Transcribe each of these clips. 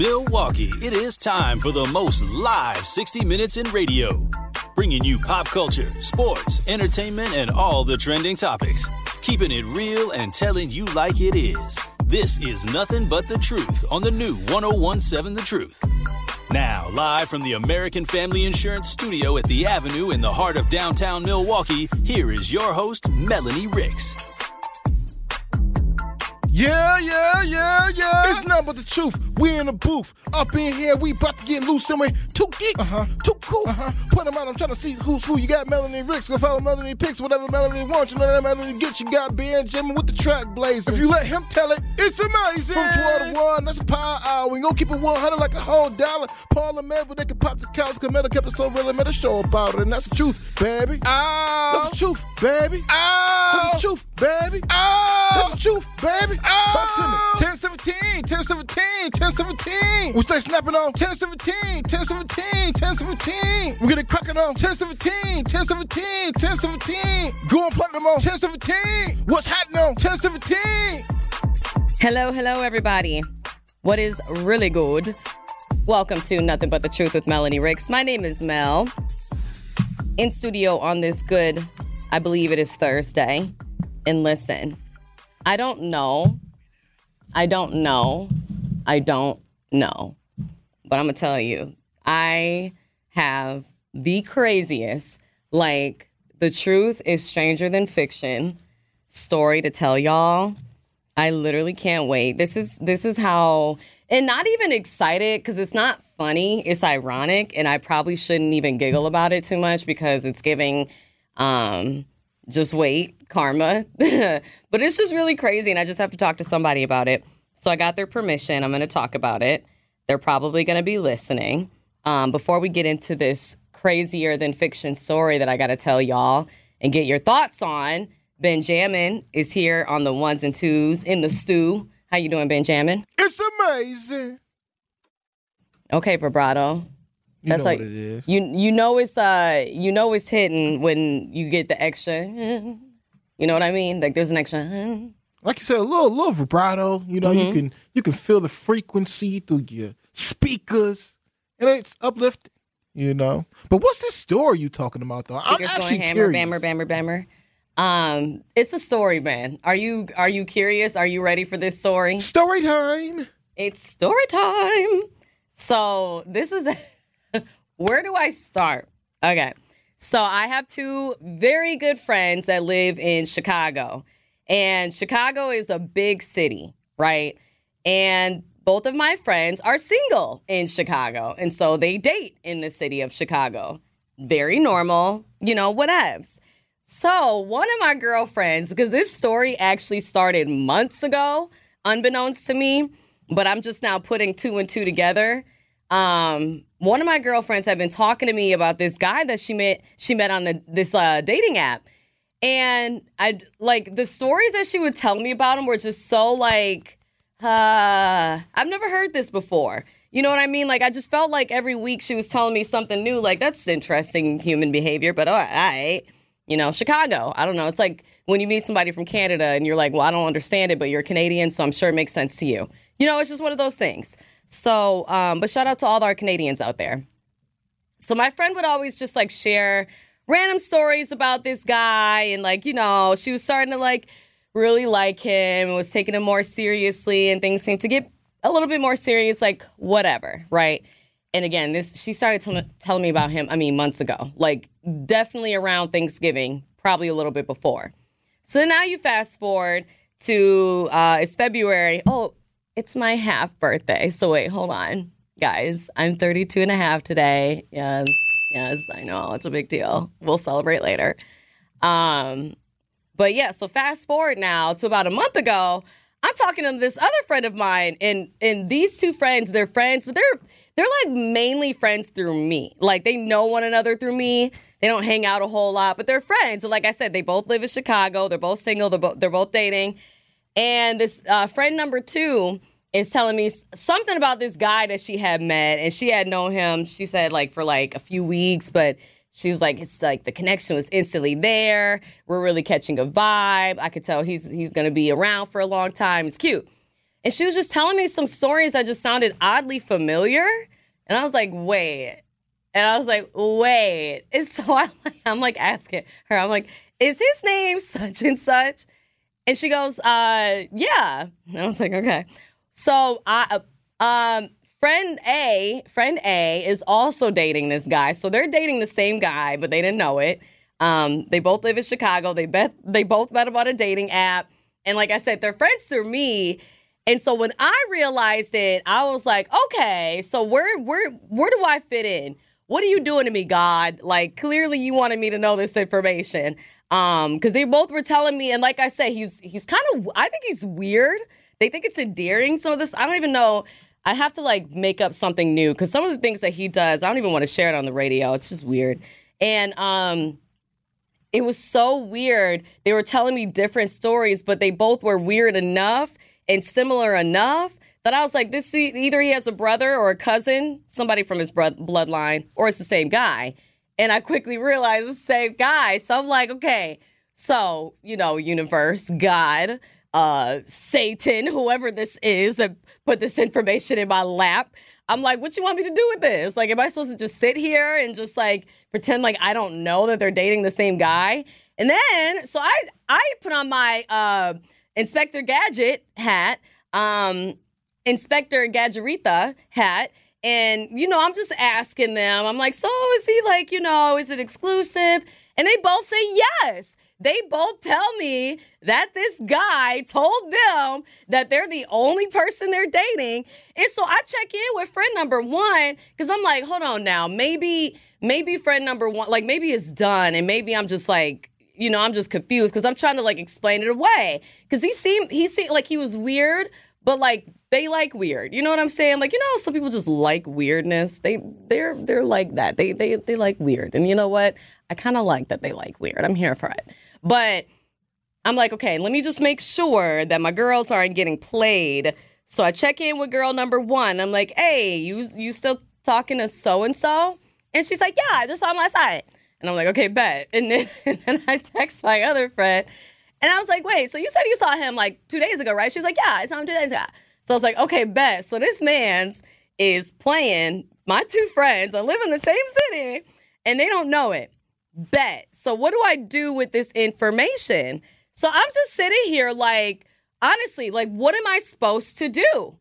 Milwaukee, it is time for the most live 60 minutes in radio. Bringing you pop culture, sports, entertainment, and all the trending topics. Keeping it real and telling you like it is. This is nothing but the truth on the new 1017 The Truth. Now, live from the American Family Insurance Studio at the Avenue in the heart of downtown Milwaukee, here is your host, Melanie Ricks. Yeah, yeah, yeah, yeah. It's nothing but the truth. We in the booth. Up in here, we about to get loose somewhere. too geek, uh-huh. too cool. Uh-huh. Put them out. I'm trying to see who's who. You got Melanie Ricks. Go follow Melanie Picks. Whatever Melanie wants. You know that Melanie gets. You got Ben Jimmy with the track blazing. If you let him tell it, it's amazing. From 12 to 1, that's a power hour. We gonna keep it 100 like a whole dollar. Paul and but they can pop the couch. Cause Mel kept it so real a show about it. And that's the truth, baby. Oh. That's the truth, baby. Oh. That's the truth, baby. Oh. That's the truth, baby. Oh. Talk to me. 1017, 1017, 1017. We stay snapping on 1017, 1017, 1017. We get it cracking on 1017, 1017, 1017. Go and plug them on 1017. What's happening on 1017? Hello, hello, everybody. What is really good? Welcome to Nothing But the Truth with Melanie Ricks. My name is Mel. In studio on this good, I believe it is Thursday. And listen, I don't know. I don't know. I don't know. But I'm going to tell you, I have the craziest, like, the truth is stranger than fiction story to tell y'all. I literally can't wait. This is this is how and not even excited because it's not funny. It's ironic, and I probably shouldn't even giggle about it too much because it's giving um just wait karma. but it's just really crazy, and I just have to talk to somebody about it. So I got their permission. I'm going to talk about it. They're probably going to be listening. Um, before we get into this crazier than fiction story that I got to tell y'all and get your thoughts on, Benjamin is here on the ones and twos in the stew. How you doing, Benjamin? It's amazing. Okay, vibrato. You know what it is. you you know it's uh you know it's hitting when you get the extra. You know what I mean? Like there's an extra. Like you said, a little little vibrato. You know, Mm-hmm. you can you can feel the frequency through your speakers, and it's uplifting. You know, but what's this story you talking about though? I'm actually going hammer, curious. bammer, bammer, bammer. Um, it's a story, man. Are you are you curious? Are you ready for this story? Story time. It's story time. So this is where do I start? Okay. So I have two very good friends that live in Chicago. And Chicago is a big city, right? And both of my friends are single in Chicago. And so they date in the city of Chicago. Very normal, you know, whatevs. So one of my girlfriends, because this story actually started months ago, unbeknownst to me, but I'm just now putting two and two together. Um, one of my girlfriends had been talking to me about this guy that she met she met on the this uh, dating app, and I like the stories that she would tell me about him were just so like, uh, I've never heard this before. You know what I mean? Like I just felt like every week she was telling me something new. Like that's interesting human behavior, but all right, you know, Chicago. I don't know. It's like when you meet somebody from Canada and you're like, well, I don't understand it, but you're Canadian, so I'm sure it makes sense to you. You know, it's just one of those things. So, um, but shout out to all our Canadians out there. So my friend would always just like share random stories about this guy and like, you know, she was starting to like really like him and was taking him more seriously and things seemed to get a little bit more serious, like whatever, right? And again, this she started tell- telling me about him, I mean, months ago, like definitely around Thanksgiving, probably a little bit before. So now you fast forward to uh, it's February. Oh, it's my half birthday. So wait, hold on. Guys, I'm 32 and a half today. Yes, yes, I know. It's a big deal. We'll celebrate later. Um, but yeah, so fast forward now to about a month ago, I'm talking to this other friend of mine, and and these two friends, they're friends, but they're they're like mainly friends through me. Like they know one another through me. They don't hang out a whole lot, but they're friends. And like I said, they both live in Chicago. They're both single. They're both they're both dating. And this uh, friend number two is telling me something about this guy that she had met, and she had known him. She said like for like a few weeks, but she was like, it's like the connection was instantly there. We're really catching a vibe. I could tell he's he's gonna be around for a long time. It's cute. And she was just telling me some stories that just sounded oddly familiar. And I was like, wait. And I was like, wait. And so I'm like, I'm like asking her, I'm like, is his name such and such? And she goes, uh, yeah. And I was like, okay. So I, um, friend A, friend A is also dating this guy. So they're dating the same guy, but they didn't know it. Um, they both live in Chicago. They bet they both met about a dating app. And like I said, they're friends through me. And so when I realized it, I was like, okay, so where where where do I fit in? What are you doing to me, God? Like clearly you wanted me to know this information. Um, because they both were telling me, and like I said, he's he's kind of I think he's weird. They think it's endearing. Some of this I don't even know. I have to like make up something new because some of the things that he does, I don't even want to share it on the radio. It's just weird. And um it was so weird. They were telling me different stories, but they both were weird enough and similar enough that I was like, this either he has a brother or a cousin, somebody from his bloodline, or it's the same guy. And I quickly realized it's the same guy. So I'm like, okay, so, you know, universe, God, uh, Satan, whoever this is that put this information in my lap. I'm like, what you want me to do with this? Like, am I supposed to just sit here and just like pretend like I don't know that they're dating the same guy? And then, so I I put on my uh, Inspector Gadget hat, um, Inspector Gadgetita hat, and you know, I'm just asking them. I'm like, so is he like, you know, is it exclusive? And they both say yes they both tell me that this guy told them that they're the only person they're dating. And so I check in with friend number one because I'm like, hold on now, maybe, maybe friend number one, like maybe it's done, and maybe I'm just like, you know, I'm just confused because I'm trying to like explain it away. Because he seemed he seemed like he was weird, but like they like weird. You know what I'm saying? Like, you know, some people just like weirdness. They they're they're like that. They they they like weird. And you know what? I kind of like that they like weird. I'm here for it. But I'm like, okay, let me just make sure that my girls aren't getting played. So I check in with girl number one. I'm like, hey, you you still talking to so and so? And she's like, yeah, I just saw him last night. And I'm like, okay, bet. And then, and then I text my other friend, and I was like, wait, so you said you saw him like two days ago, right? She's like, yeah, I saw him two days ago. So I was like, okay, bet. So this man's is playing my two friends. I live in the same city, and they don't know it. Bet. So what do I do with this information? So I'm just sitting here like, honestly, like, what am I supposed to do?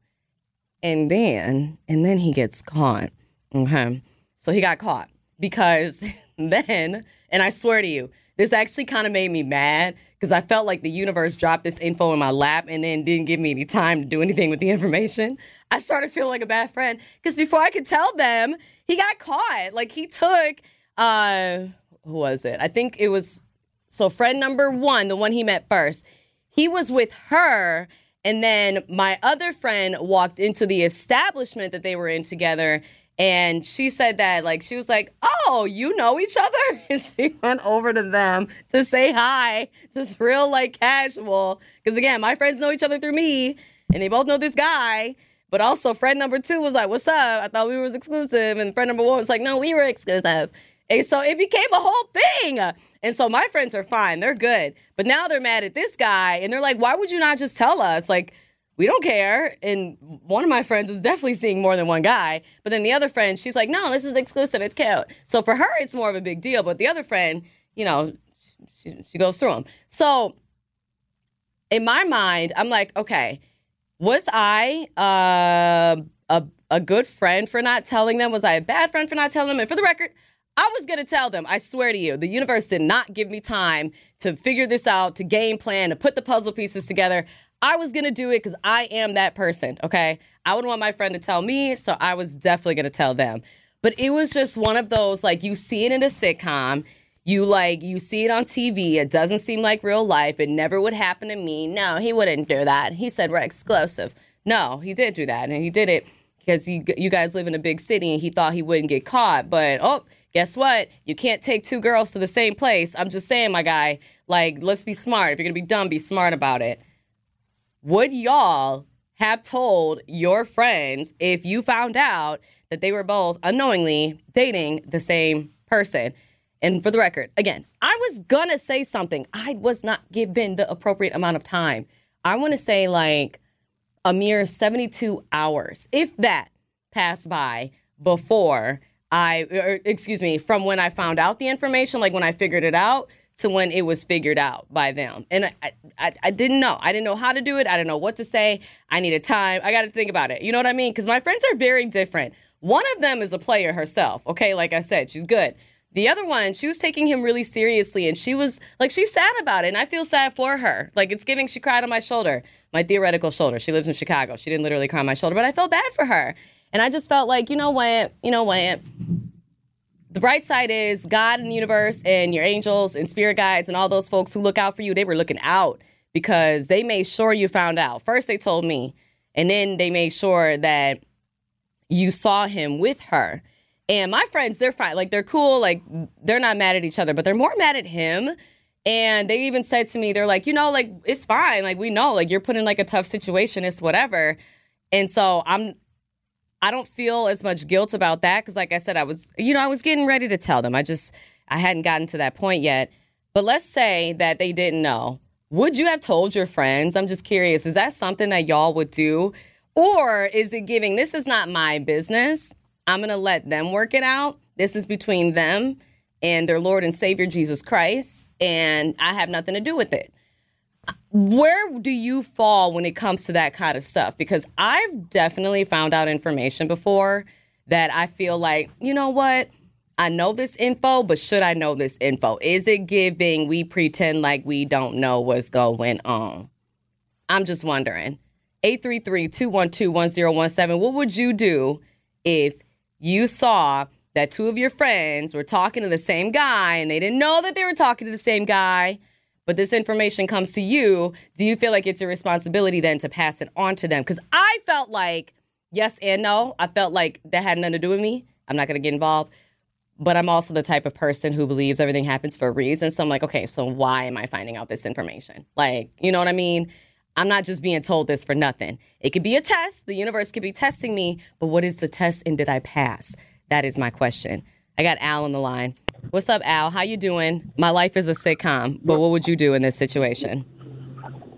And then, and then he gets caught. Okay. So he got caught because then, and I swear to you, this actually kind of made me mad because I felt like the universe dropped this info in my lap and then didn't give me any time to do anything with the information. I started feeling like a bad friend because before I could tell them, he got caught. Like he took, uh, who was it? I think it was so friend number one, the one he met first. He was with her, and then my other friend walked into the establishment that they were in together. And she said that, like, she was like, Oh, you know each other? And she went over to them to say hi, just real, like, casual. Because again, my friends know each other through me, and they both know this guy. But also, friend number two was like, What's up? I thought we was exclusive. And friend number one was like, No, we were exclusive. And so it became a whole thing. And so my friends are fine. They're good. But now they're mad at this guy and they're like, why would you not just tell us? Like, we don't care. And one of my friends is definitely seeing more than one guy. But then the other friend, she's like, no, this is exclusive. It's cute. So for her, it's more of a big deal. But the other friend, you know, she, she goes through them. So in my mind, I'm like, okay, was I uh, a, a good friend for not telling them? Was I a bad friend for not telling them? And for the record, I was going to tell them, I swear to you, the universe did not give me time to figure this out, to game plan, to put the puzzle pieces together. I was going to do it because I am that person, okay? I would want my friend to tell me, so I was definitely going to tell them. But it was just one of those, like, you see it in a sitcom. You like you see it on TV. It doesn't seem like real life. It never would happen to me. No, he wouldn't do that. He said we're exclusive. No, he did do that, and he did it because he, you guys live in a big city, and he thought he wouldn't get caught. But oh, guess what? You can't take two girls to the same place. I'm just saying, my guy, like, let's be smart. If you're to be dumb, be smart about it. Would y'all have told your friends if you found out that they were both unknowingly dating the same person? And for the record, again, I was gonna say something. I was not given the appropriate amount of time. I wanna say, like, a mere 72 hours, if that, passed by before I, or, excuse me, from when I found out the information, like when I figured it out, to when it was figured out by them. And I, I, I didn't know. I didn't know how to do it. I didn't know what to say. I needed time. I got to think about it. You know what I mean? Because my friends are very different. One of them is a player herself. Okay, like I said, she's good. The other one, she was taking him really seriously and she was like, she's sad about it. And I feel sad for her. Like, it's giving, she cried on my shoulder, my theoretical shoulder. She lives in Chicago. She didn't literally cry on my shoulder, but I felt bad for her. And I just felt like, you know what? You know what? the bright side is God and the universe and your angels and spirit guides and all those folks who look out for you, they were looking out because they made sure you found out. First, they told me, and then they made sure that you saw him with her. And my friends, they're fine. Like, they're cool. Like, they're not mad at each other, but they're more mad at him. And they even said to me, they're like, you know, like, it's fine. Like, we know, like, you're put in like a tough situation. It's whatever. And so I'm, I don't feel as much guilt about that because, like I said, I was, you know, I was getting ready to tell them. I just, I hadn't gotten to that point yet. But let's say that they didn't know. Would you have told your friends? I'm just curious. Is that something that y'all would do? Or is it giving, this is not my business. I'm going to let them work it out. This is between them and their Lord and Savior, Jesus Christ. And I have nothing to do with it where do you fall when it comes to that kind of stuff? Because I've definitely found out information before that I feel like, you know what? I know this info, but should I know this info? Is it giving we pretend like we don't know what's going on? I'm just wondering. 833-212-1017. What would you do if you saw that two of your friends were talking to the same guy and they didn't know that they were talking to the same guy? But this information comes to you, do you feel like it's your responsibility then to pass it on to them? Because I felt like yes and no. I felt like that had nothing to do with me. I'm not going to get involved. But I'm also the type of person who believes everything happens for a reason. So I'm like, okay, so why am I finding out this information? Like, you know what I mean? I'm not just being told this for nothing. It could be a test. The universe could be testing me, but what is the test and did I pass? That is my question. I got Al on the line. What's up, Al? How you doing? My life is a sitcom, but what would you do in this situation?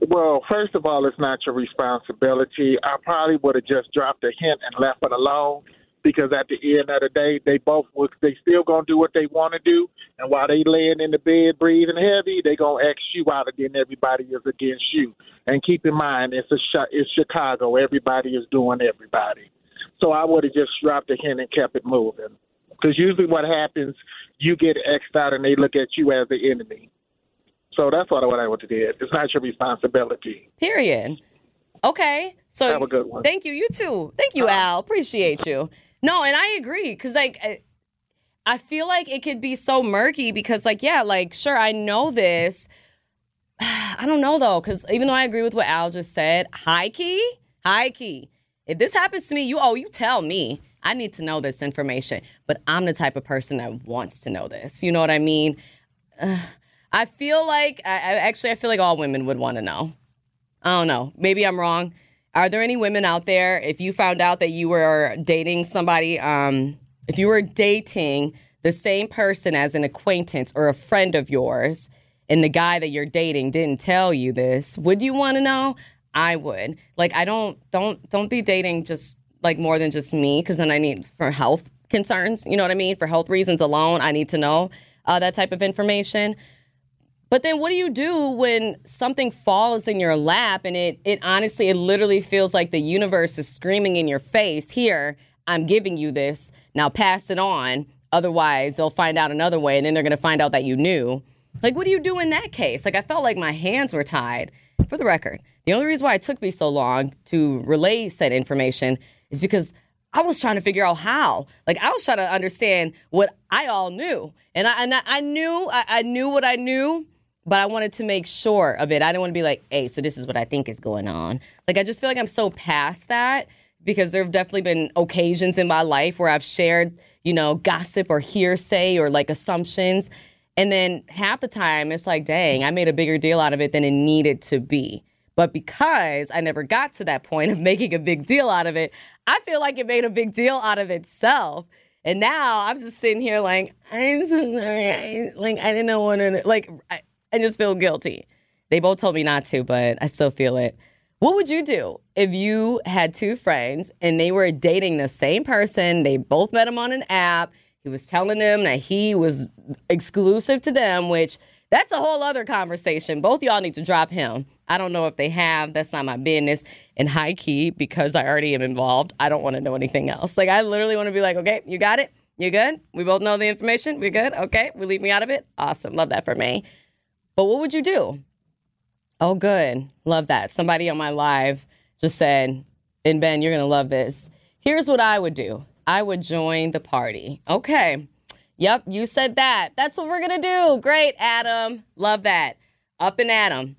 Well, first of all, it's not your responsibility. I probably would have just dropped a hint and left it alone because at the end of the day, they both would they still gonna do what they want to do, and while they laying in the bed breathing heavy, they gonna X you out, then everybody is against you. And keep in mind, it's a it's Chicago. Everybody is doing everybody. So I would have just dropped a hint and kept it moving. Because usually what happens, you get X'd out and they look at you as the enemy. So that's what, what I would have did. It's not your responsibility. Period. Okay. So have a good one. Thank you. You too. Thank you, uh, Al. Appreciate you. No, and I agree because like I, I feel like it could be so murky because like yeah, like sure I know this. I don't know though because even though I agree with what Al just said, high key, high key. If this happens to me, you oh you tell me. I need to know this information. But I'm the type of person that wants to know this. You know what I mean? Uh, I feel like, I, I, actually, I feel like all women would want to know. I don't know. Maybe I'm wrong. Are there any women out there, if you found out that you were dating somebody, um, if you were dating the same person as an acquaintance or a friend of yours, and the guy that you're dating didn't tell you this, would you want to know? I would. Like I don't don't don't be dating just like more than just me because then I need for health concerns. You know what I mean? For health reasons alone, I need to know uh, that type of information. But then what do you do when something falls in your lap and it it honestly it literally feels like the universe is screaming in your face, "Here, I'm giving you this. Now pass it on. Otherwise, they'll find out another way and then they're going to find out that you knew." Like what do you do in that case? Like I felt like my hands were tied. For the record, the only reason why it took me so long to relay said information is because I was trying to figure out how. Like I was trying to understand what I all knew, and I and I, I knew I, I, knew what I knew, but I wanted to make sure of it. I didn't want to be like, "Hey, so this is what I think is going on." Like I just feel like I'm so past that because there have definitely been occasions in my life where I've shared, you know, gossip or hearsay or like assumptions, and then half the time it's like, "Dang, I made a bigger deal out of it than it needed to be." But because I never got to that point of making a big deal out of it, I feel like it made a big deal out of itself. And now I'm just sitting here like, I'm so sorry. I, like, I didn't want to, like, I, I just feel guilty. They both told me not to, but I still feel it. What would you do if you had two friends and they were dating the same person? They both met him on an app. He was telling them that he was exclusive to them, which that's a whole other conversation. Both y'all need to drop him. I don't know if they have. That's not my business. And high key, because I already am involved, I don't want to know anything else. Like, I literally want to be like, okay, you got it? You good? We both know the information? We good? Okay. We leave me out of it? Awesome. Love that for me. But what would you do? Oh, good. Love that. Somebody on my live just said, and Ben, you're going to love this. Here's what I would do I would join the party. Okay. Yep, you said that. That's what we're going to do. Great, Adam. Love that. Up and Adam.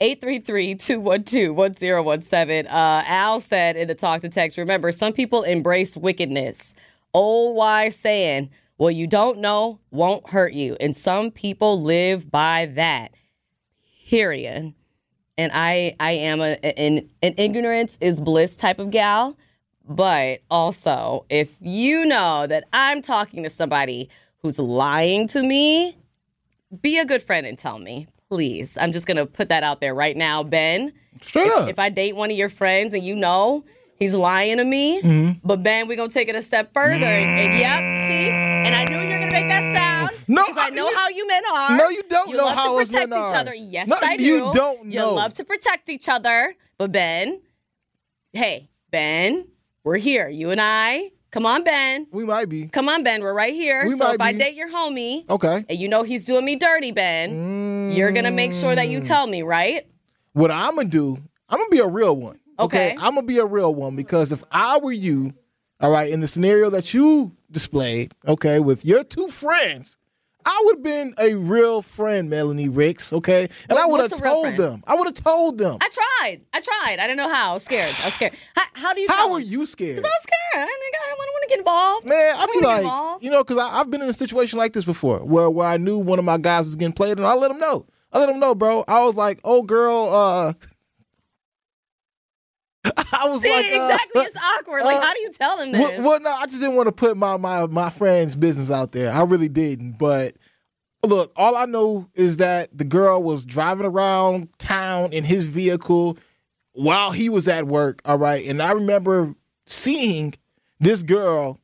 833-212-1017. Uh, Al said in the talk to text, remember, some people embrace wickedness. Old wise saying, well, you don't know won't hurt you. And some people live by that. Period. And I I am a, an, an ignorance is bliss type of gal. But also, if you know that I'm talking to somebody who's lying to me, be a good friend and tell me, please. I'm just gonna put that out there right now, Ben. Straight if, up. If I date one of your friends and you know he's lying to me, Mm-hmm. but Ben, we're gonna take it a step further. And, and yep, see, and I knew you were gonna make that sound. No, because I I- know you- how you men are. No, you don't You know love how to protect each are. other. Yes, No, I do. you don't You love to protect each other, but Ben, hey, Ben, we're here. You and I. Come on, Ben. We might be. Come on, Ben. We're right here. We so if I date your homie, Okay. and you know he's doing me dirty, Ben, you're gonna make sure that Mm. you tell me, right? What I'm gonna do, I'm gonna be a real one. Okay. I'm gonna be a real one because if I were you, all right, in the scenario that you displayed, okay, with your two friends, I would have been a real friend, Melanie Ricks, okay, and What- I would have what's a real told them. I would have told them. I tried. I tried. I didn't know how. I was scared. I was scared. How, how do you? How him? you scared? 'Cause I was scared. I didn't, I didn't want to get involved. Man, I'd be don't like, you know, because I've been in a situation like this before, where where I knew one of my guys was getting played, and I let him know. I let him know, bro. I was like, oh, girl, uh, I was See, like, uh, exactly. It's awkward. Like, uh, how do you tell them this? Well, well, no, I just didn't want to put my my my friend's business out there. I really didn't. But look, all I know is that the girl was driving around town in his vehicle while he was at work. All right, and I remember seeing this girl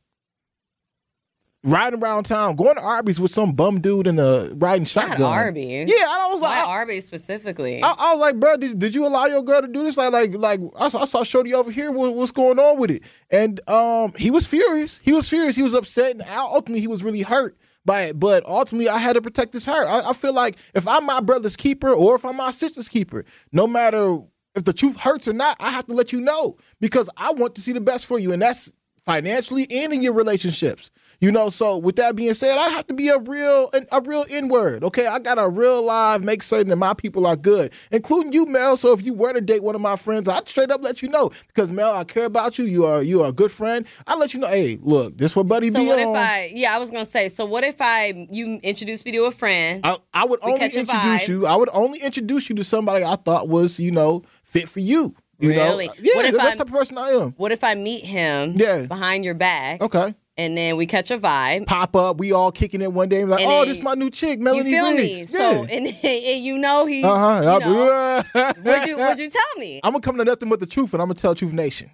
riding around town, going to Arby's with some bum dude in a riding Not shotgun. Arby's. Yeah, I was Why like, I- Arby's specifically? I, I was like, bro, did, did you allow your girl to do this? Like, like, like I saw, I saw Shorty over here. What, what's going on with it? And um, he was furious. He was furious. He was upset, and ultimately, he was really hurt by it. But ultimately, I had to protect his heart. I, I feel like if I'm my brother's keeper or if I'm my sister's keeper, no matter if the truth hurts or not, I have to let you know because I want to see the best for you, and that's financially and in your relationships. You know, so with that being said, I have to be a real a real N word. Okay, I got to real live make certain that my people are good, including you, Mel. So if you were to date one of my friends, I'd straight up let you know because Mel, I care about you. You are you are a good friend. I let you know. Hey, look, this what Buddy so be what on. if I? Yeah, I was gonna say. So what if I? You introduce me to a friend. I, I would only introduce vibe. you. I would only introduce you to somebody I thought was you know fit for you. You Really? know, yeah, What if that's I'm- the person I am. what if I meet him? Yeah. Behind your back. Okay. And then we catch a vibe. Pop up, we all kicking it one day. and Like, And oh, then- this is my new chick, You Melanie feel me? Ricks. So Yeah. and, and you know he's. Uh You know, huh. would you would you tell me? I'm gonna come to nothing but the truth, and I'm gonna tell Truth Nation.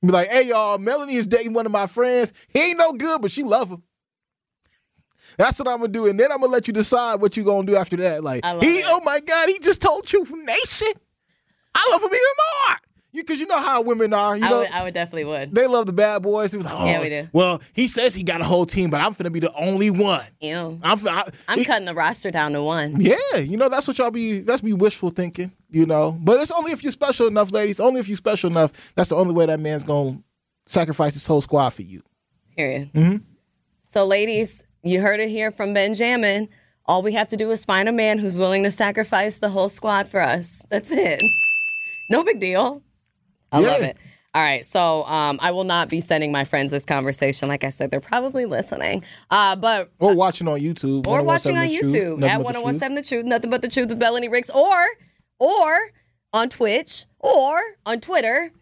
Be like, hey y'all, Melanie is dating one of my friends. He ain't no good, but she love him. That's what I'm gonna do, and then I'm gonna let you decide what you gonna do after that. Like, I love he, it. oh my god, he just told Truth Nation. I love him even more. You, cause you know how women are. You I know, would I would definitely would. they love the bad boys. They was like, oh, Yeah, we do. Well, he says he got a whole team, but I'm finna be the only one. Ew. I'm, I, I'm he- cutting the roster down to one. yeah, you know that's what y'all be. That's be wishful thinking, you know. But it's only if you're special enough, ladies. Only if you're special enough. That's the only way that man's gonna sacrifice his whole squad for you. Period. Mm-hmm. So, ladies, you heard it here from Benjamin. All we have to do is find a man who's willing to sacrifice the whole squad for us. That's it. No big deal. I love it. All right, so um, I will not be sending my friends this conversation. Like I said, they're probably listening. Uh, but Or watching on YouTube. or 1017 watching on Truth, YouTube Nothing at But the Truth. 1017 The Truth, Nothing But the Truth with Melanie Ricks, or or on Twitch, or on Twitter,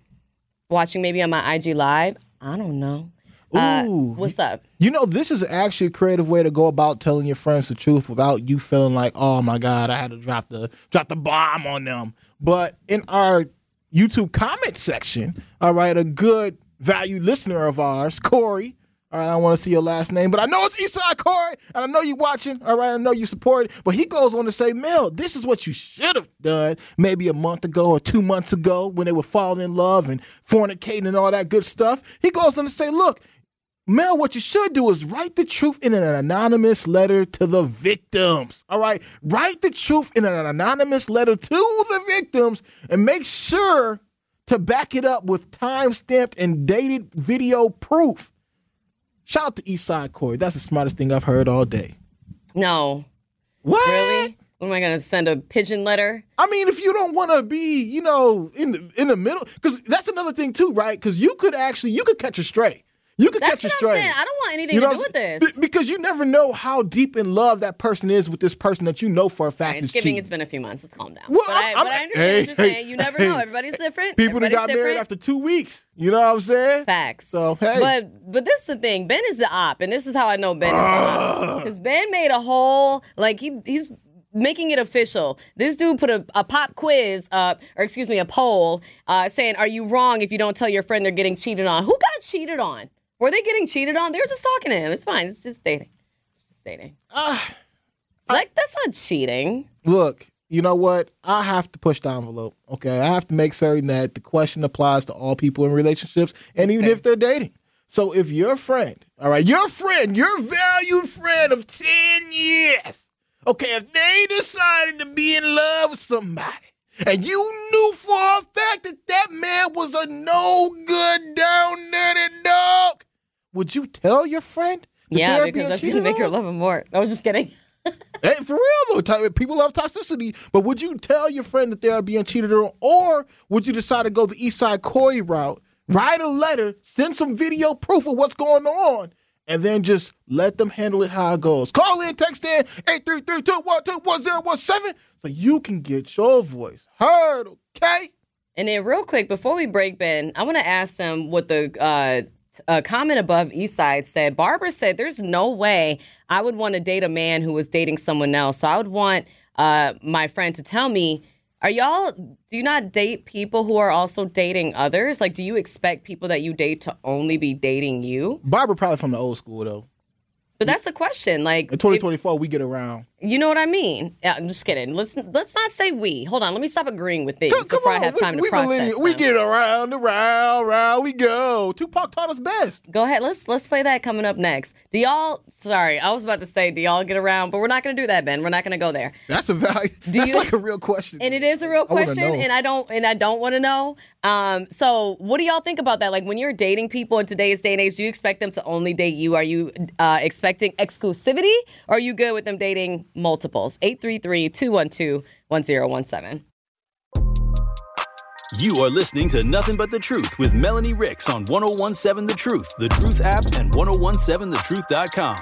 watching maybe on my IG Live. I don't know. Uh, Ooh. what's up? You know, this is actually a creative way to go about telling your friends the truth without you feeling like, oh my God, I had to drop the drop the bomb on them. But in our YouTube comment section. All right, a good valued listener of ours, Corey. All right, I want to see your last name, but I know it's Eastside Corey, and I know you watching. All right, I know you support it. But he goes on to say, Mel, this is what you should have done maybe a month ago or two months ago when they were falling in love and fornicating and all that good stuff. He goes on to say, look, Mel, what you should do is write the truth in an anonymous letter to the victims. All right. Write the truth in an anonymous letter to the victims and make sure to back it up with time stamped and dated video proof. Shout out to Eastside Corey. That's the smartest thing I've heard all day. No. What? Really? What am I gonna send a pigeon letter? I mean, if you don't want to be, you know, in the in the middle, because that's another thing too, right? Because you could actually you could catch a stray. You could That's catch a stray. I'm saying. I don't want anything You know to do with this. because you never know how deep in love that person is with this person that you know for a fact It's is cheating. It's been a few months. Let's calm down. Well, but, I, I'm- but I understand hey, what you're saying. You never hey. know. Everybody's different. People that got married different. after two weeks. You know what I'm saying? Facts. So, hey. But but this is the thing. Ben is the op, and this is how I know Ben is the op. Because Ben made a whole like he he's making it official. This dude put a, a pop quiz up, or excuse me, a poll, uh, saying, "Are you wrong if you don't tell your friend they're getting cheated on?" Who got cheated on? Were they getting cheated on? They were just talking to him. It's fine. It's just dating. It's just dating. Ah. like that's not cheating. Look, you know what? I have to push the envelope. Okay, I have to make certain that the question applies to all people in relationships, and even fair. if they're dating. So if your friend, all right, your friend, your valued friend of ten years, okay, if they decided to be in love with somebody. And you knew for a fact that that man was a no good, down dirty dog. Would you tell your friend? that Yeah, because being that's gonna make her love him more. I was just kidding. Hey, for real though, people love toxicity. But would you tell your friend that they are being cheated on, or would you decide to go the East Side Corey route, write a letter, send some video proof of what's going on, and then just let them handle it how it goes? Call in, text in eight three three two one two one zero one seven, so you can get your voice heard. Okay. And then, real quick, before we break, Ben, I want to ask them what the uh, uh, comment above Eastside said. Barbara said, "There's no way I would want to date a man who was dating someone else. So I would want uh, my friend to tell me." Are y'all, do you not date people who are also dating others? Like, do you expect people that you date to only be dating you? Barbara probably from the old school though. But that's the question. Like, In if- 2024, we get around. You know what I mean? Yeah, I'm just kidding. Let's let's not say we. Hold on. Let me stop agreeing with things come before on, I have we, time we to process. millennial- we get around, around, around. We go. Tupac taught us best. Go ahead. Let's let's play that coming up next. Do y'all? Sorry, I was about to say, do y'all get around? But we're not going to do that, Ben. We're not going to go there. That's a value. Do That's you- like a real question. And it is a real question, know. and I don't and I don't want to know. Um, so what do y'all think about that? Like when you're dating people in today's day and age, do you expect them to only date you? Are you uh, expecting exclusivity, or are you good with them dating multiples? 833-212-1017. You are listening to Nothing But the Truth with Melanie Ricks on 1017 The Truth, The Truth app, and 1017thetruth.com.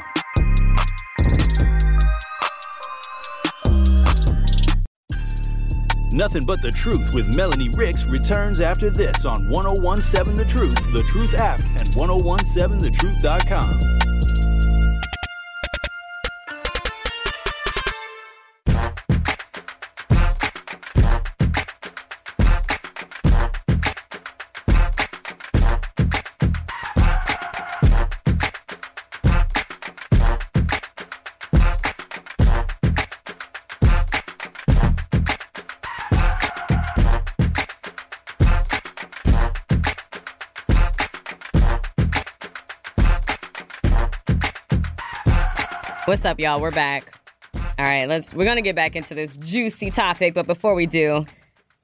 Nothing But the Truth with Melanie Ricks returns after this on 1017 The Truth, The Truth app, and 1017thetruth.com. What's up, y'all? We're back. All right, let's. We're gonna get back into this juicy topic, but before we do,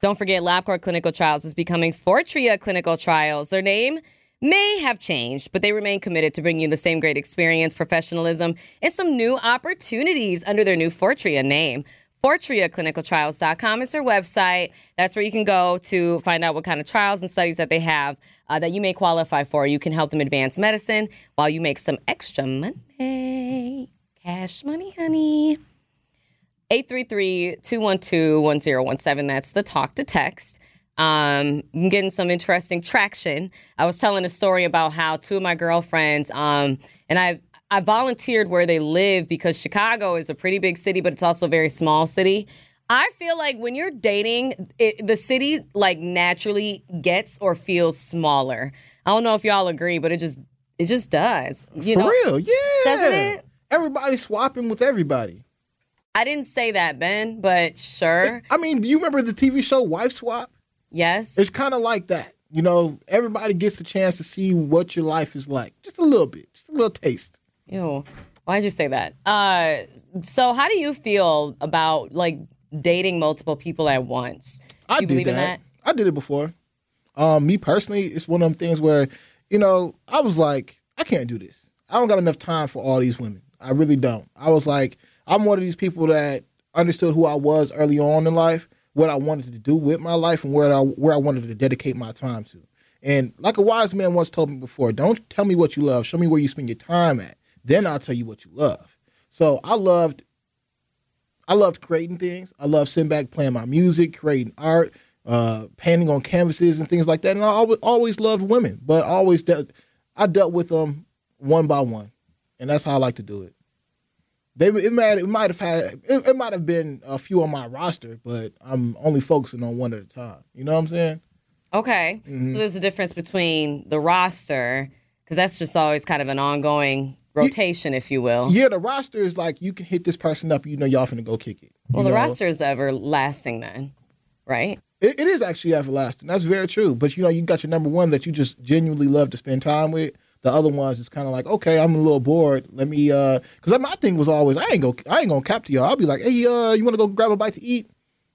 don't forget LabCorp Clinical Trials is becoming Fortrea Clinical Trials. Their name may have changed, but they remain committed to bringing you the same great experience, professionalism, and some new opportunities under their new Fortrea name. FortreaClinicalTrials.com is their website. That's where you can go to find out what kind of trials and studies that they have uh, that you may qualify for. You can help them advance medicine while you make some extra money. Cash money, honey. 833-212-1017. That's the talk to text. Um, I'm getting some interesting traction. I was telling a story about how two of my girlfriends, um, and I I volunteered where they live because Chicago is a pretty big city, but it's also a very small city. I feel like when you're dating, it, the city like naturally gets or feels smaller. I don't know if y'all agree, but it just it just does. You For know, real, yeah. Doesn't it? Everybody's swapping with everybody. I didn't say that, Ben, but sure. I mean, do you remember the TV show Wife Swap? Yes. It's kind of like that. You know, everybody gets the chance to see what your life is like. Just a little bit, just a little taste. Ew. Why'd you say that? Uh, so how do you feel about like dating multiple people at once? Do I you did believe that. in that? I did it before. Um, me personally, it's one of them things where, you know, I was like, I can't do this. I don't got enough time for all these women. I really don't. I was like, I'm one of these people that understood who I was early on in life, what I wanted to do with my life, and where I where I wanted to dedicate my time to. And like a wise man once told me before, don't tell me what you love. Show me where you spend your time at. Then I'll tell you what you love. So I loved I loved creating things. I loved sitting back playing my music, creating art, uh, painting on canvases and things like that. And I always, always loved women, but always dealt, I dealt with them one by one, and that's how I like to do it. They it might it might have had it, it might have been a few on my roster, but I'm only focusing on one at a time. You know what I'm saying? Okay. Mm-hmm. So there's a difference between the roster, because that's just always kind of an ongoing rotation, if you will. Yeah, the roster is like you can hit this person up, you know y'all finna go kick it. well, the know? roster is everlasting then, right? It, it is actually everlasting. That's very true. But you know, you got your number one that you just genuinely love to spend time with. The other ones is kind of like, okay, I'm a little bored. Let me, uh, because my thing was always, I ain't go, I ain't gonna cap to y'all. I'll be like, hey, uh, you want to go grab a bite to eat?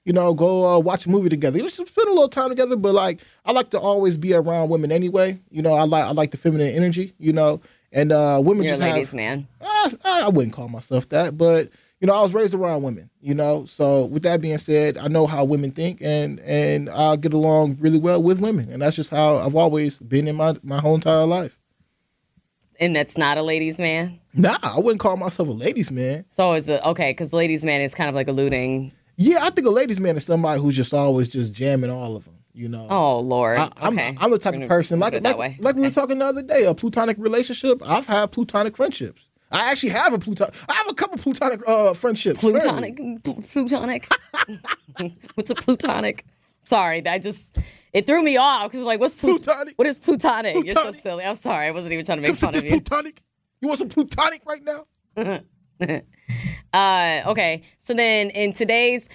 You know, go uh, watch a movie together. You Just spend a little time together. But like, I like to always be around women anyway. You know, I like, I like the feminine energy. You know, and uh, women You're just ladies' have. man. I, I wouldn't call myself that, but you know, I was raised around women. You know, so with that being said, I know how women think, and and I get along really well with women, and that's just how I've always been in my my whole entire life. And that's not a ladies' man. Nah, I wouldn't call myself a ladies man. So is it okay? Because ladies' man is kind of like alluding. Yeah, I think a ladies man is somebody who's just always just jamming all of them. You know. Oh Lord. I, I'm, okay. I'm the type of person like like, that way. like we were talking the other day. A plutonic relationship. I've had plutonic friendships. I actually have a plutonic. I have a couple plutonic uh, friendships. Plutonic. pl- Plutonic. What's a plutonic? Sorry, that just it threw me off because like, what's plut- Plutonic. What is plutonic? You're so silly. I'm sorry. I wasn't even trying to make sit fun of you. plutonic. You want some plutonic right now? Uh, okay. So then in today's,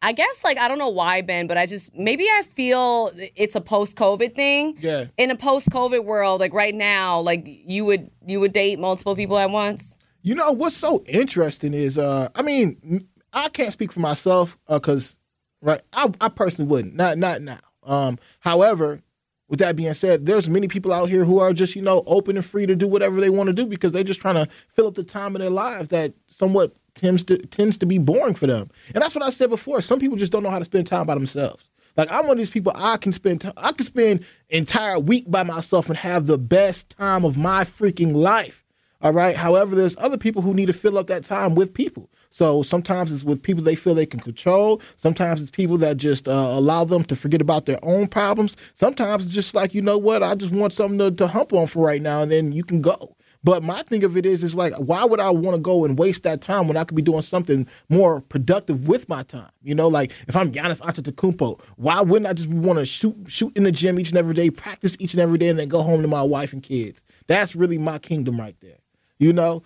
I guess like I don't know why Ben, but I just maybe I feel it's a post-COVID thing. Yeah. In a post-COVID world, like right now, like you would you would date multiple people at once. You know what's so interesting is, uh, I mean, I can't speak for myself because, right, I, I personally wouldn't, not not now. Um, however, with that being said, there's many people out here who are just you know open and free to do whatever they want to do because they're just trying to fill up the time in their lives that somewhat tends to tends to be boring for them. And that's what I said before. Some people just don't know how to spend time by themselves. Like I'm one of these people. I can spend ti- I can spend entire week by myself and have the best time of my freaking life. All right. However, there's other people who need to fill up that time with people. So sometimes it's with people they feel they can control. Sometimes it's people that just uh, allow them to forget about their own problems. Sometimes it's just like, you know what? I just want something to, to hump on for right now, and then you can go. But my thing of it is, is like, why would I want to go and waste that time when I could be doing something more productive with my time? You know, like if I'm Giannis Antetokounmpo, why wouldn't I just want to shoot shoot in the gym each and every day, practice each and every day, and then go home to my wife and kids? That's really my kingdom right there. You know,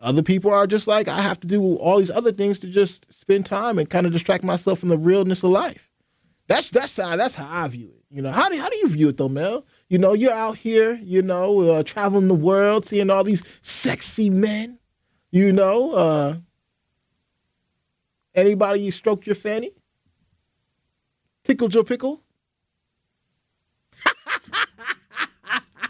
other people are just like I have to do all these other things to just spend time and kind of distract myself from the realness of life. That's that's how that's how I view it. You know, how do how do you view it though, Mel? You know, you're out here, you know, uh, traveling the world, seeing all these sexy men. You know, uh, anybody you stroke your fanny, tickled your pickle.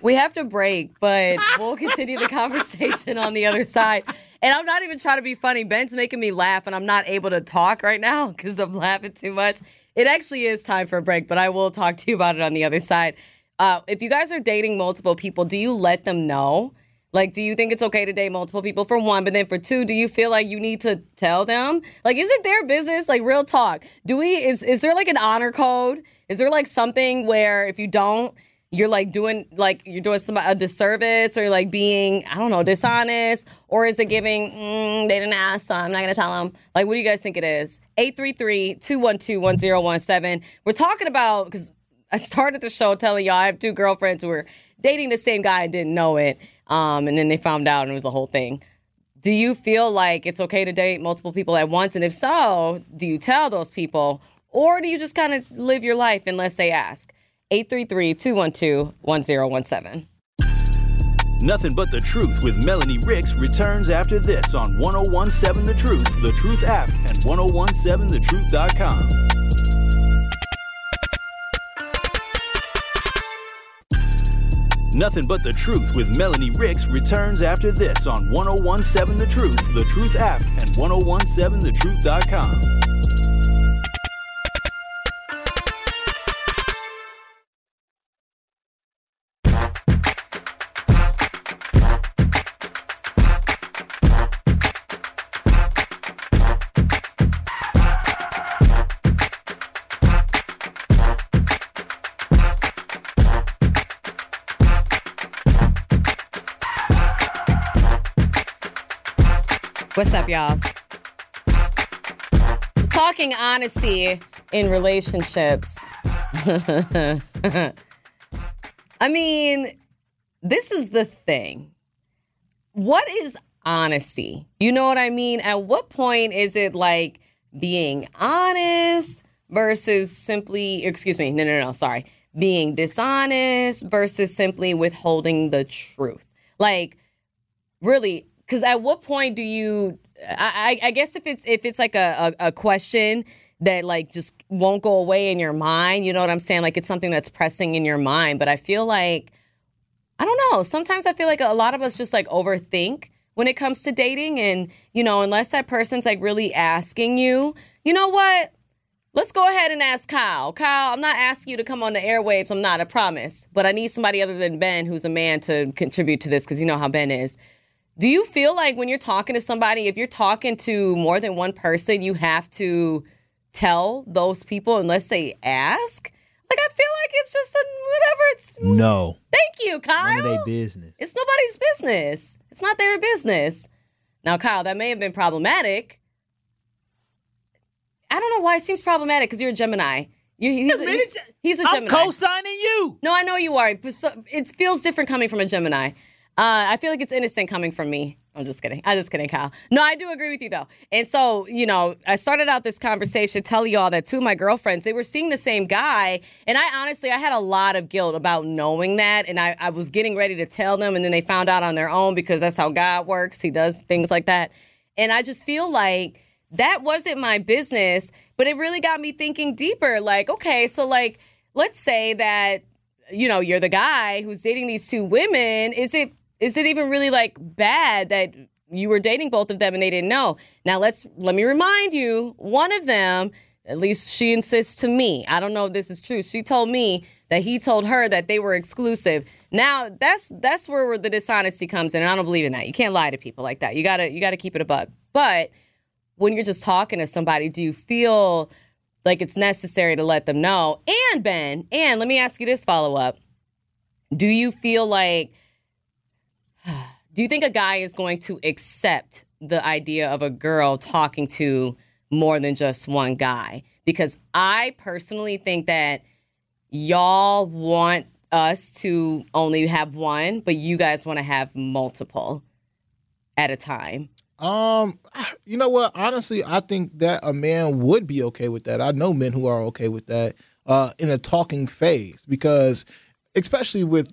We have to break, but we'll continue the conversation on the other side. And I'm not even trying to be funny. Ben's making me laugh, and I'm not able to talk right now because I'm laughing too much. It actually is time for a break, but I will talk to you about it on the other side. Uh, if you guys are dating multiple people, do you let them know? Like, do you think it's okay to date multiple people for one, but then for two, do you feel like you need to tell them? Like, is it their business? Like, real talk. Do we? Is is there like an honor code? Is there like something where if you don't, you're like doing like you're doing some a disservice or like being I don't know dishonest? Or is it giving mm, they didn't ask so I'm not gonna tell them like what do you guys think it is? 833-212-1017 we're talking about because I started the show telling y'all I have two girlfriends who were dating the same guy and didn't know it um, and then they found out and it was a whole thing. Do you feel like it's okay to date multiple people at once? And if so do you tell those people? Or do you just kind of live your life unless they ask 833 212 1017. Nothing but the truth with Melanie Ricks returns after this on 1017 The Truth, The Truth app, and 1017thetruth.com. Nothing but the truth with Melanie Ricks returns after this on 1017 The Truth, The Truth app, and 1017thetruth.com. What's up, y'all? Talking honesty in relationships. I mean, this is the thing. What is honesty? You know what I mean? At what point is it like being honest versus simply, excuse me, no, no, no, sorry, being dishonest versus simply withholding the truth? Like, really, because at what point do you I, I, guess if it's if it's like a, a, a, question that like just won't go away in your mind, you know what I'm saying? Like it's something that's pressing in your mind. But I feel like I don't know. Sometimes I feel like a lot of us just like overthink when it comes to dating, and you know, unless that person's like really asking you, you know what? Let's go ahead and ask Kyle. Kyle, I'm not asking you to come on the airwaves. I'm not, I promise. But I need somebody other than Ben, who's a man, to contribute to this because you know how Ben is. Do you feel like when you're talking to somebody, if you're talking to more than one person, you have to tell those people unless they ask? Like I feel like it's just a whatever. It's no. Thank you, Kyle. None of their business. It's nobody's business. It's not their business. Now, Kyle, that may have been problematic. I don't know why it seems problematic because you're a Gemini. You, he's, a, he's a Gemini. I'm co-signing you. No, I know you are. It feels different coming from a Gemini. Uh, I feel like it's innocent coming from me. I'm just kidding. I'm just kidding, Kyle. No, I do agree with you though. And so, you know, I started out this conversation telling y'all that two of my girlfriends, they were seeing the same guy. And I honestly, I had a lot of guilt about knowing that. And I, I was getting ready to tell them. And then they found out on their own because that's how God works. He does things like that. And I just feel like that wasn't my business, but it really got me thinking deeper. Like, okay, so like, let's say that, you know, you're the guy who's dating these two women. Is it is it even really like bad that you were dating both of them and they didn't know? Now let's let me remind you, one of them, at least she insists to me. I don't know if this is true. She told me that he told her that they were exclusive. Now that's that's where the dishonesty comes in. And I don't believe in that. You can't lie to people like that. You gotta you gotta keep it a buck. But when you're just talking to somebody, do you feel like it's necessary to let them know? And Ben, and let me ask you this follow up. Do you feel like do you think a guy is going to accept the idea of a girl talking to more than just one guy? Because I personally think that y'all want us to only have one, but you guys want to have multiple at a time. Um, you know what? Honestly, I think that a man would be okay with that. I know men who are okay with that uh, in a talking phase because, especially with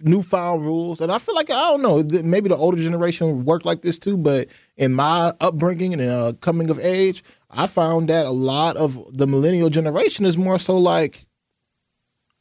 newfound rules. And I feel like I don't know, maybe the older generation worked like this too. But in my upbringing and uh, coming of age, I found that a lot of the millennial generation is more so like.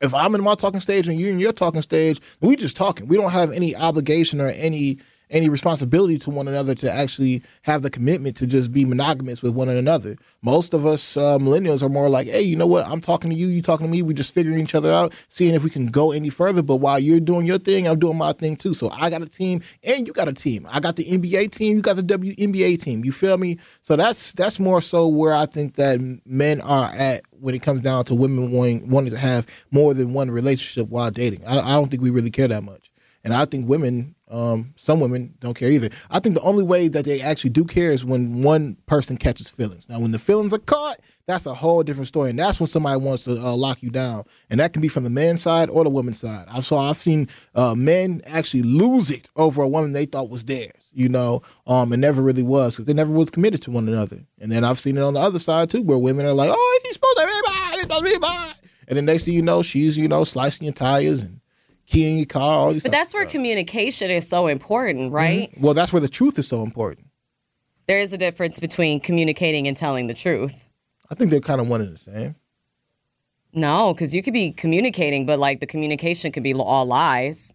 If I'm in my talking stage and you're in your talking stage, we just talking. We don't have any obligation or any any responsibility to one another to actually have the commitment to just be monogamous with one another. Most of us uh, millennials are more like, hey, you know what? I'm talking to you, you talking to me. We're just figuring each other out, seeing if we can go any further. But while you're doing your thing, I'm doing my thing too. So I got a team, and you got a team. I got the NBA team, you got the WNBA team. You feel me? So that's that's more so where I think that men are at when it comes down to women wanting wanting to have more than one relationship while dating. I, I don't think we really care that much, and I think women, um, some women don't care either. I think the only way that they actually do care is when one person catches feelings. Now, when the feelings are caught, that's a whole different story, and that's when somebody wants to uh, lock you down, and that can be from the man's side or the woman's side. I saw, I've seen uh, men actually lose it over a woman they thought was theirs, you know, um, and never really was because they never was committed to one another. And then I've seen it on the other side too, where women are like, "Oh, he's supposed to be mine, he's supposed to be mine," and the next thing you know, she's you know slicing your tires and keying your car, all these. But that's where communication is so important, mm-hmm. right? well, that's where the truth is so important. There is a difference between communicating and telling the truth. I think they're kind of one and the same. No, because you could be communicating, but like the communication could be all lies.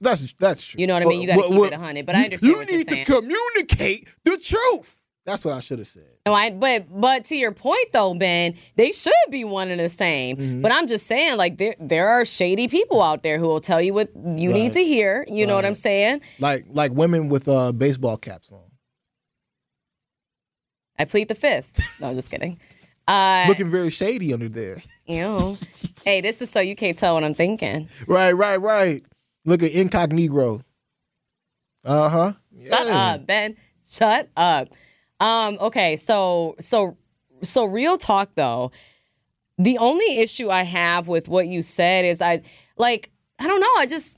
That's that's true. You know what I mean? You gotta keep it 100, but I understand You what you're need to communicate the truth. That's what I should have said. No, I but but to your point though, Ben, they should be one and the same. Mm-hmm. But I'm just saying, like there there are shady people out there who will tell you what you need to hear. You know what I'm saying? Like like women with uh, baseball caps on, I plead the fifth. No, I'm just kidding. Uh, looking very shady under there. ew. hey, this is so you can't tell what I'm thinking. right, right, right. Look at incognito. Uh huh. Shut up, Ben. Shut up. Um, okay, so so so real talk though. The only issue I have with what you said is I like I don't know, I just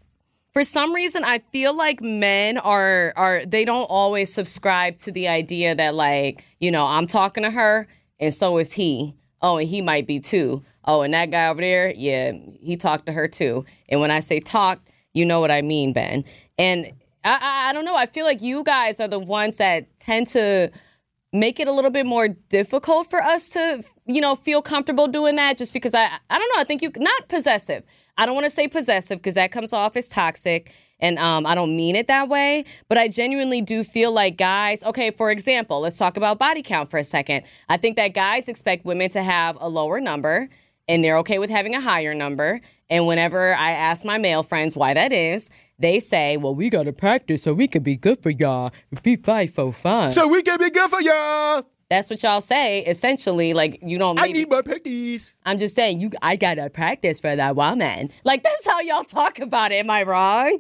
for some reason I feel like men are are they don't always subscribe to the idea that like, you know, I'm talking to her and so is he. Oh, and he might be too. Oh, and that guy over there, yeah, he talked to her too. And when I say talk, you know what I mean, Ben. And I, I, I don't know. I feel like you guys are the ones that tend to make it a little bit more difficult for us to, you know, feel comfortable doing that. Just because I, I don't know. I think you not possessive. I don't want to say possessive because that comes off as toxic, and um, I don't mean it that way. But I genuinely do feel like guys. Okay, for example, let's talk about body count for a second. I think that guys expect women to have a lower number and they're okay with having a higher number. And whenever I ask my male friends why that is, they say, "Well, we gotta practice so we can be good for y'all. Be five for fun." So we can be good for y'all. That's what y'all say. Essentially, like you don't. I need my pickies. I'm just saying, you. I gotta practice for that woman. Like that's how y'all talk about it. Am I wrong?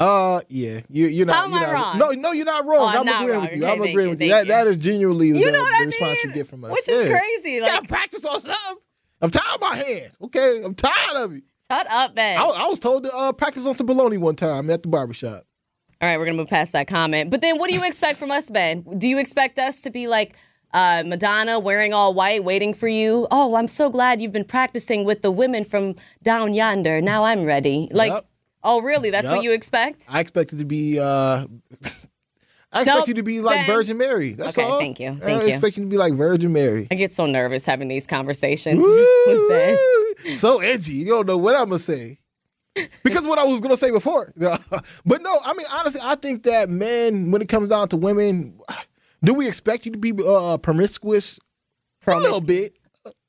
Uh, yeah, you, you're not. How am you're I not, wrong? No, no, you're not wrong. Oh, I'm I'm, not agreeing wrong. with you. Okay, I'm agreeing you, with you. That, you. that is genuinely You the, know what the I response mean? you get from us. Which is Yeah. crazy. Gotta practice on something. I'm tired of my hands. Okay, I'm tired of it. Shut up, Ben. I, I was told to uh, practice on some baloney one time at the barbershop. All right, we're gonna move past that comment. But then, what do you expect from us, Ben? Do you expect us to be like uh, Madonna, wearing all white, waiting for you? Oh, I'm so glad you've been practicing with the women from down yonder. Now I'm ready. Like, Yup. oh, really? That's what you expect? I expected to be. Uh, I expect Nope, you to be like Ben. Virgin Mary. That's Okay, all. thank you, I thank you. expect you to be like Virgin Mary. I get so nervous having these conversations with Ben. So edgy. You don't know what I'm gonna say. Because what I was gonna say before. but no, I mean honestly, I think that men, when it comes down to women, do we expect you to be uh, promiscuous? A little bit.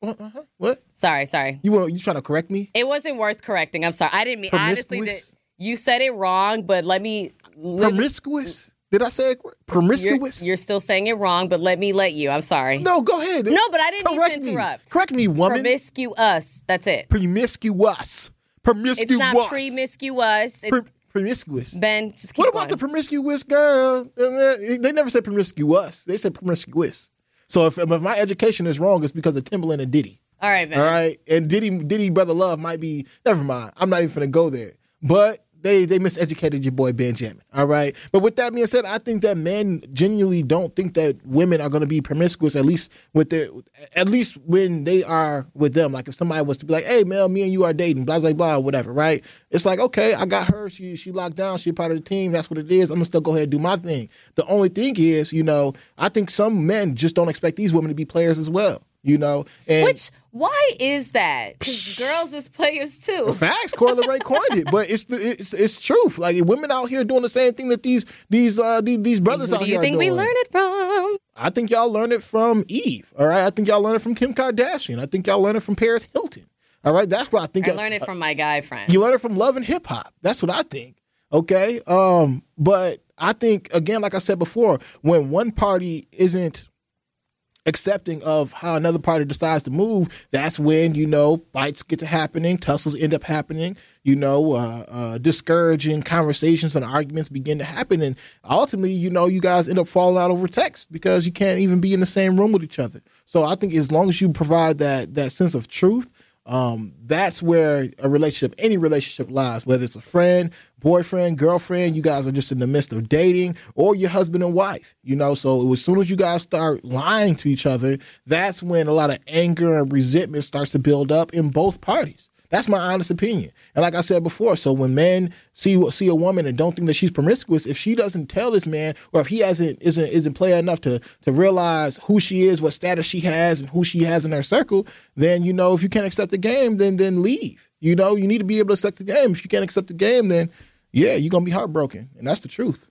Uh, uh-huh. What? Sorry, sorry. You want? You trying to correct me? It wasn't worth correcting. I'm sorry. I didn't mean honestly. That Promiscuous? you said it wrong, but let me. Let me Promiscuous? Did I say it? correct? you're, Promiscuous? you're still saying it wrong, but let me let you. I'm sorry. no, go ahead. No, but I didn't mean to correct me. interrupt. Correct me, woman. Promiscuous. That's it. promiscuous. Promiscuous. It's not promiscuous. It's Pro- promiscuous. Ben. Just keep What about the promiscuous girl? Uh, They never said promiscuous. They said promiscuous. So if, if my education is wrong, it's because of Timbaland and Diddy. All right, Ben. All right, and Diddy, Diddy, brother love might be. Never mind. I'm not even gonna go there. But they they miseducated your boy Benjamin. All right. But with that being said, I think that men genuinely don't think that women are gonna be promiscuous. At least with their, at least when they are with them. Like if somebody was to be like, "Hey, Mel, me and you are dating," blah blah blah, whatever. Right? It's like, okay, I got her. She she locked down. She part of the team. That's what it is. I'm gonna still go ahead and do my thing. The only thing is, you know, I think some men just don't expect these women to be players as well. You know, and Which why is that? Because girls is players too. Facts, Corla Ray coined it, but it's the it's it's truth. Like women out here doing the same thing that these these uh these, these brothers Who out do here you are think we learn it from? I think y'all learned it from Eve. All right, I think y'all learned it from Kim Kardashian. I think y'all learned it from Paris Hilton. All right, that's what I think. I y'all- learned it from my guy friends. You learn it from love and hip hop. That's what I think. Okay. Um, but I think again, like I said before, when one party isn't accepting of how another party decides to move, that's when you know fights get to happening, tussles end up happening. You know, uh, uh, discouraging conversations and arguments begin to happen, and ultimately, you know, you guys end up falling out over text because you can't even be in the same room with each other. So I think as long as you provide that that sense of truth um, that's where a relationship, any relationship lies, whether it's a friend, boyfriend, girlfriend, you guys are just in the midst of dating, or your husband and wife, you know. So as soon as you guys start lying to each other, that's when a lot of anger and resentment starts to build up in both parties. That's my honest opinion. And like I said before, so when men see see a woman and don't think that she's promiscuous, if she doesn't tell this man, or if he hasn't isn't isn't player enough to to realize who she is, what status she has, and who she has in her circle, then you know if you can't accept the game, then then leave. You know you need to be able to accept the game. If you can't accept the game, then yeah, you're gonna be heartbroken, and that's the truth.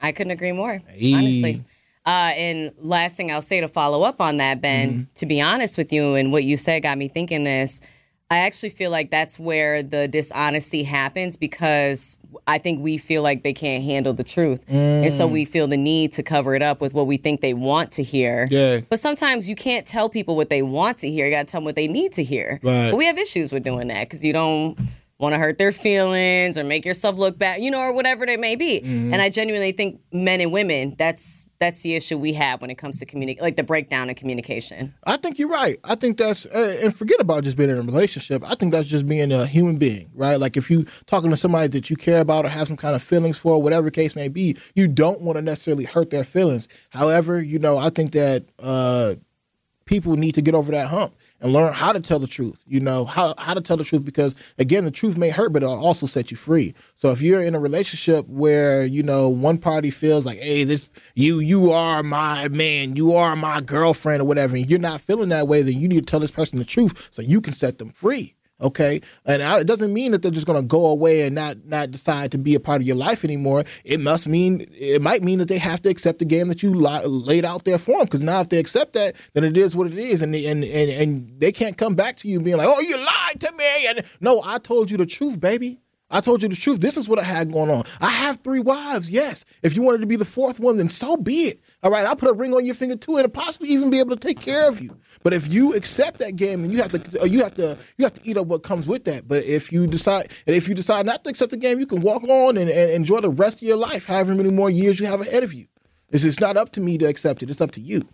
I couldn't agree more, Hey. honestly. Uh, and last thing I'll say to follow up on that, Ben, Mm-hmm. to be honest with you, and what you said got me thinking this. I actually feel like that's where the dishonesty happens because I think we feel like they can't handle the truth. And so mm. we feel the need to cover it up with what we think they want to hear. Yeah. But sometimes you can't tell people what they want to hear. You got to tell them what they need to hear. Right. But we have issues with doing that because you don't want to hurt their feelings or make yourself look bad, you know, or whatever it may be. Mm-hmm. And I genuinely think men and women, that's that's the issue we have when it comes to communicate, like the breakdown in communication. I think you're right. I think that's uh, and forget about just being in a relationship. I think that's just being a human being, right? Like if you talking to somebody that you care about or have some kind of feelings for, whatever case may be, you don't want to necessarily hurt their feelings. However, you know, I think that uh, people need to get over that hump and learn how to tell the truth. You know how how to tell the truth because again, the truth may hurt, but it'll also set you free. So if you're in a relationship where you know one party feels like, hey, this you you are my man, you are my girlfriend or whatever, and you're not feeling that way, then you need to tell this person the truth so you can set them free. Okay, and I, it doesn't mean that they're just going to go away and not not decide to be a part of your life anymore. It must mean it might mean that they have to accept the game that you li- laid out there for them. Because now, if they accept that, then it is what it is, and and and and they can't come back to you being like, "Oh, you lied to me." And no, I told you the truth, baby. I told you the truth. This is what I had going on. I have three wives. Yes. If you wanted to be the fourth one, then so be it. All right. I'll put a ring on your finger too, and possibly even be able to take care of you. But if you accept that game, then you have to uh, you have to you have to eat up what comes with that. But if you decide and if you decide not to accept the game, you can walk on and, and enjoy the rest of your life, however many more years you have ahead of you. It's it's not up to me to accept it. It's up to you.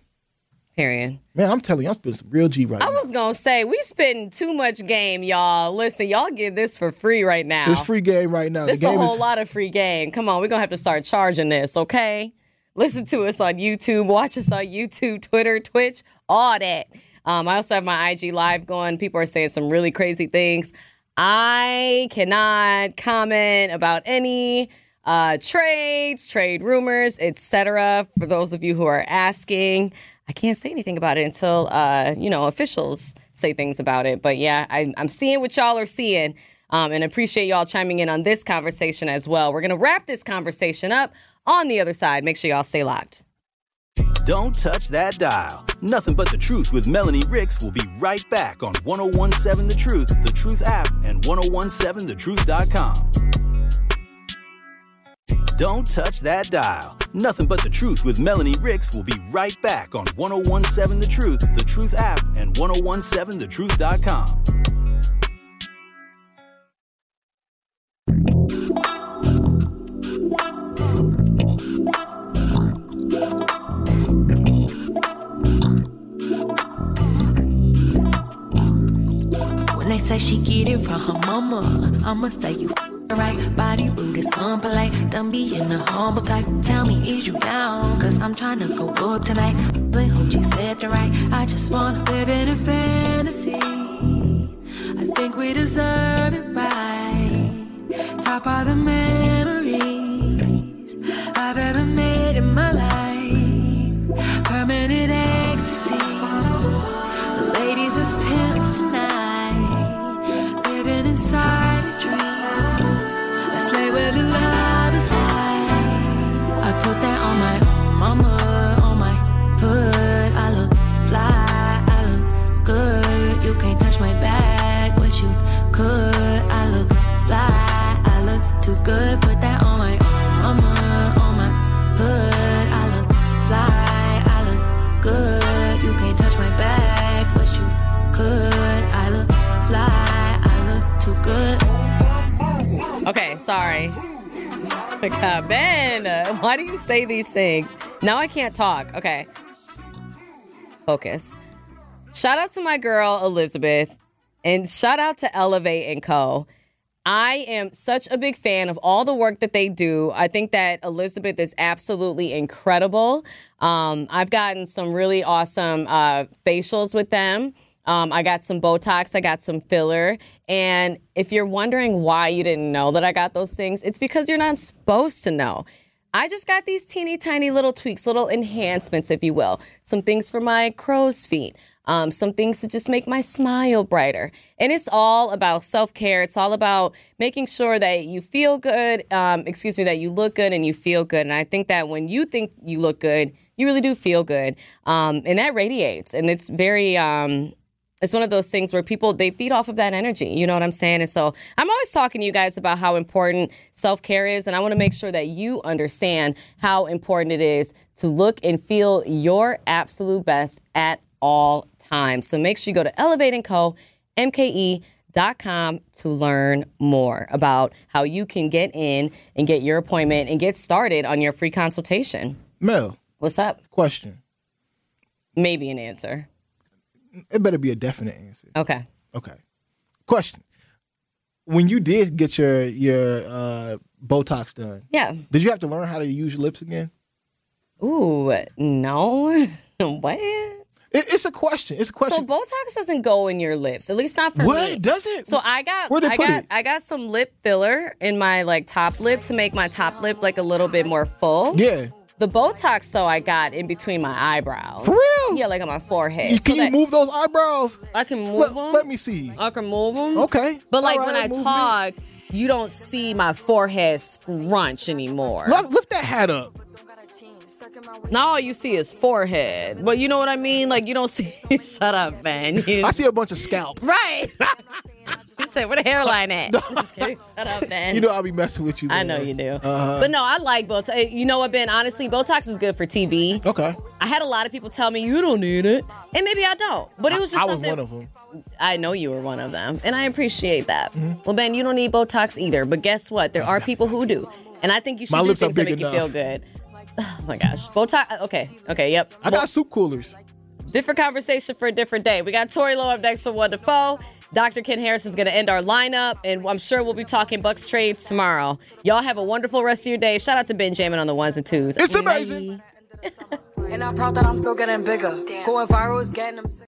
Period. Man, I'm telling you, I'm spending some real G right I now. was gonna say we spend too much game, y'all. Listen, y'all get this for free right now. It's free game right now. This the a whole is lot of free game. Come on, we're gonna have to start charging this, okay? Listen to us on YouTube, watch us on YouTube, Twitter, Twitch, all that. Um, I also have my IG live going. People are saying some really crazy things. I cannot comment about any uh, trades, trade rumors, etc. For those of you who are asking, I can't say anything about it until uh, you know officials say things about it. But yeah, I, I'm seeing what y'all are seeing, um, and appreciate y'all chiming in on this conversation as well. We're gonna wrap this conversation up on the other side. Make sure y'all stay locked. Don't touch that dial. Nothing but the truth with Melanie Ricks will be right back on 1017 The Truth, The Truth app, and 1017thetruth.com. Don't touch that dial. Nothing but the truth with Melanie Ricks will be right back on 1017 The Truth, The Truth app, and 1017thetruth.com. When they say she get it from her mama, I'ma say you right. Body rude is unpolite. Done being a humble type. Tell me, is you down? Cause I'm trying to go up tonight. Then hoochies left and right. I just wanna live in a fantasy. I think we deserve it right. Top of the memories sorry. Oh Ben, uh, why do you say these things? Now I can't talk. Okay. Focus. Shout out to my girl, Elizabeth, and shout out to Elevate and Co. I am such a big fan of all the work that they do. I think that Elizabeth is absolutely incredible. Um, I've gotten some really awesome uh, facials with them. Um, I got some Botox, I got some filler. And if you're wondering why you didn't know that I got those things, it's because you're not supposed to know. I just got these teeny tiny little tweaks, little enhancements, if you will. Some things for my crow's feet, um, some things to just make my smile brighter. And it's all about self care. It's all about making sure that you feel good, um, excuse me, that you look good and you feel good. And I think that when you think you look good, you really do feel good. Um, and that radiates. And it's very, um, it's one of those things where people they feed off of that energy you know what i'm saying? And so i'm always talking to you guys about how important self-care is and i want to make sure that you understand how important it is to look and feel your absolute best at all times. So make sure you go to elevate and co mke.com to learn more about how you can get in and get your appointment and get started on your free consultation. Mel, what's up? Question. maybe an answer It better be a definite answer. okay Okay. Question. When you did get your your uh, Botox done, yeah did you have to learn how to use your lips again? Ooh, no. what? It, it's a question. It's a question. So. Botox doesn't go in your lips, at least not for me. what me. does it? So I got Where'd they I put got it? I got some lip filler in my like top lip to make my top lip like a little bit more full. yeah. The Botox so I got in between my eyebrows. For real? Yeah, like on my forehead. You- So Can you that move those eyebrows? I can move Let, them. let me see. I can move them. Okay. But like All when I movement. talk, you don't see my forehead scrunch anymore. Lift, lift that hat up. Now all you see is forehead. But you know what I mean? Like you don't see. Shut up, man. You- I see a bunch of scalp. Right. you said, where the hairline at? Just kidding. Shut up, man. You know I'll be messing with you. I know you do. Uh-huh. But no, I like Botox. You know what, Ben? Honestly, Botox is good for TV. Okay. I had a lot of people tell me you don't need it, and maybe I don't. But it was just I was something. one of them. I know you were one of them, and I appreciate that. Mm-hmm. Well, Ben, you don't need Botox either. But guess what? There are people who do, and I think you should My do things that make you feel good. Oh my gosh, Botox. Uh, okay, okay, yep. I got soup coolers. Different conversation for a different day. We got Tori Lowe up next for one to foe. Dr. Ken Harris is going to end our lineup, and I'm sure we'll be talking Bucks trades tomorrow. Y'all have a wonderful rest of your day. Shout out to Ben Jamin on the ones and twos. It's amazing. And I'm proud that I'm still getting bigger. Going viral is getting them sick.